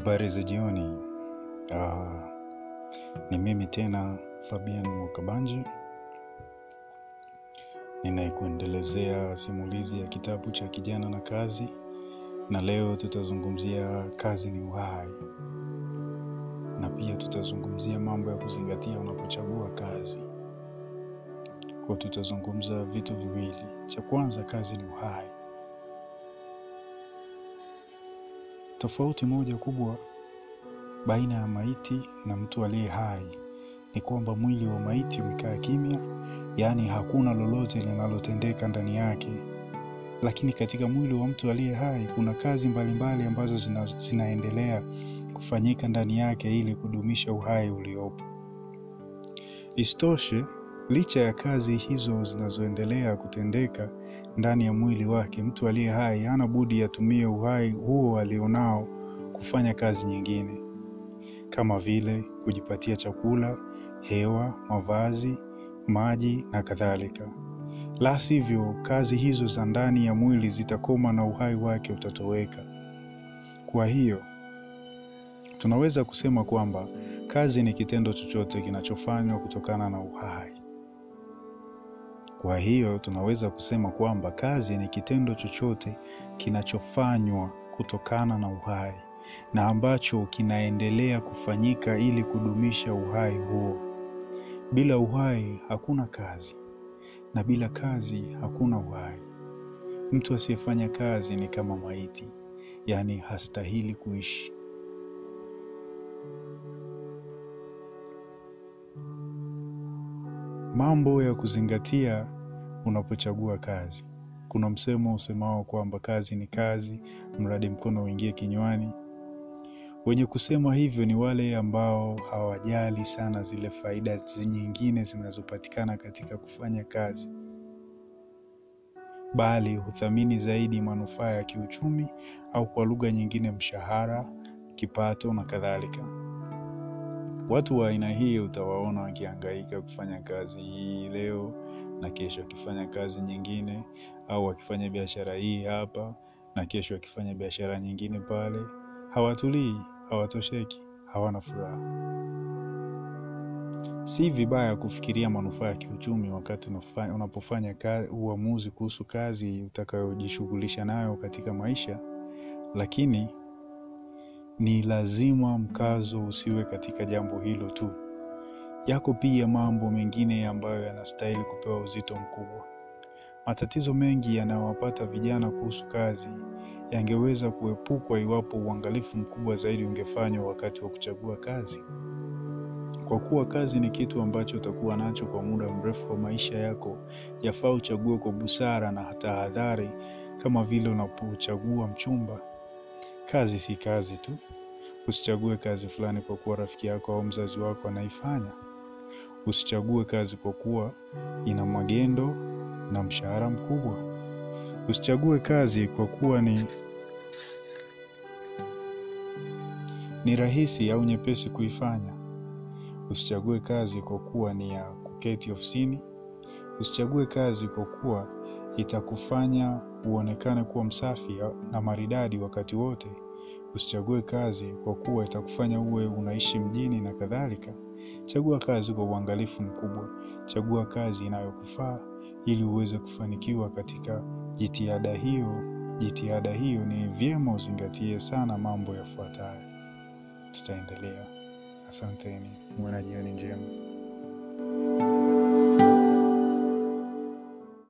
Habari za jioni. Uh, ni mimi tena Fabian Mwakabanji ninayekuendelezea simulizi ya kitabu cha Kijana na Kazi, na leo tutazungumzia kazi ni uhai, na pia tutazungumzia mambo ya kuzingatia unapochagua kazi. Kwa tutazungumza vitu viwili. Cha kwanza, kazi ni uhai. Tofauti moja kubwa baina ya maiti na mtu aliye hai ni kwamba mwili wa maiti umekaa kimya, yaani hakuna lolote linalotendeka ndani yake, lakini katika mwili wa mtu aliye hai kuna kazi mbalimbali mbali ambazo zina, zinaendelea kufanyika ndani yake ili kudumisha uhai uliopo. Isitoshe, licha ya kazi hizo zinazoendelea kutendeka ndani ya mwili wake, mtu aliye hai hana budi atumie uhai huo alionao kufanya kazi nyingine kama vile kujipatia chakula, hewa, mavazi, maji na kadhalika. La sivyo, kazi hizo za ndani ya mwili zitakoma na uhai wake utatoweka. Kwa hiyo, tunaweza kusema kwamba kazi ni kitendo chochote kinachofanywa kutokana na uhai. Kwa hiyo, tunaweza kusema kwamba kazi ni kitendo chochote kinachofanywa kutokana na uhai na ambacho kinaendelea kufanyika ili kudumisha uhai huo. Bila uhai hakuna kazi, na bila kazi hakuna uhai. Mtu asiyefanya kazi ni kama maiti, yaani hastahili kuishi. Mambo ya kuzingatia unapochagua kazi. Kuna msemo usemao kwamba kazi ni kazi, mradi mkono uingie kinywani. Wenye kusema hivyo ni wale ambao hawajali sana zile faida nyingine zinazopatikana katika kufanya kazi, bali huthamini zaidi manufaa ya kiuchumi au kwa lugha nyingine mshahara, kipato na kadhalika. Watu wa aina hii utawaona wakihangaika kufanya kazi hii leo na kesho wakifanya kazi nyingine, au wakifanya biashara hii hapa na kesho wakifanya biashara nyingine pale. Hawatulii, hawatosheki, hawana furaha. Si vibaya kufikiria manufaa ya kiuchumi wakati unapofanya uamuzi kuhusu kazi utakayojishughulisha nayo katika maisha, lakini ni lazima mkazo usiwe katika jambo hilo tu. Yako pia mambo mengine ambayo yanastahili kupewa uzito mkubwa. Matatizo mengi yanayowapata vijana kuhusu kazi yangeweza kuepukwa iwapo uangalifu mkubwa zaidi ungefanywa wakati wa kuchagua kazi. Kwa kuwa kazi ni kitu ambacho utakuwa nacho kwa muda mrefu wa maisha yako, yafaa uchague kwa busara na tahadhari, kama vile unapochagua mchumba. Kazi si kazi tu. Usichague kazi fulani kwa kuwa rafiki yako au mzazi wako anaifanya. Usichague kazi kwa kuwa ina magendo na mshahara mkubwa. Usichague kazi kwa kuwa ni ni rahisi au nyepesi kuifanya. Usichague kazi kwa kuwa ni ya kuketi ofisini. Usichague kazi kwa kuwa itakufanya uonekane kuwa msafi na maridadi wakati wote. Usichague kazi kwa kuwa itakufanya uwe unaishi mjini na kadhalika. Chagua kazi kwa uangalifu mkubwa. Chagua kazi inayokufaa ili uweze kufanikiwa katika jitihada hiyo. Jitihada hiyo ni vyema uzingatie sana mambo yafuatayo. Tutaendelea. Asanteni, muwe na jioni njema.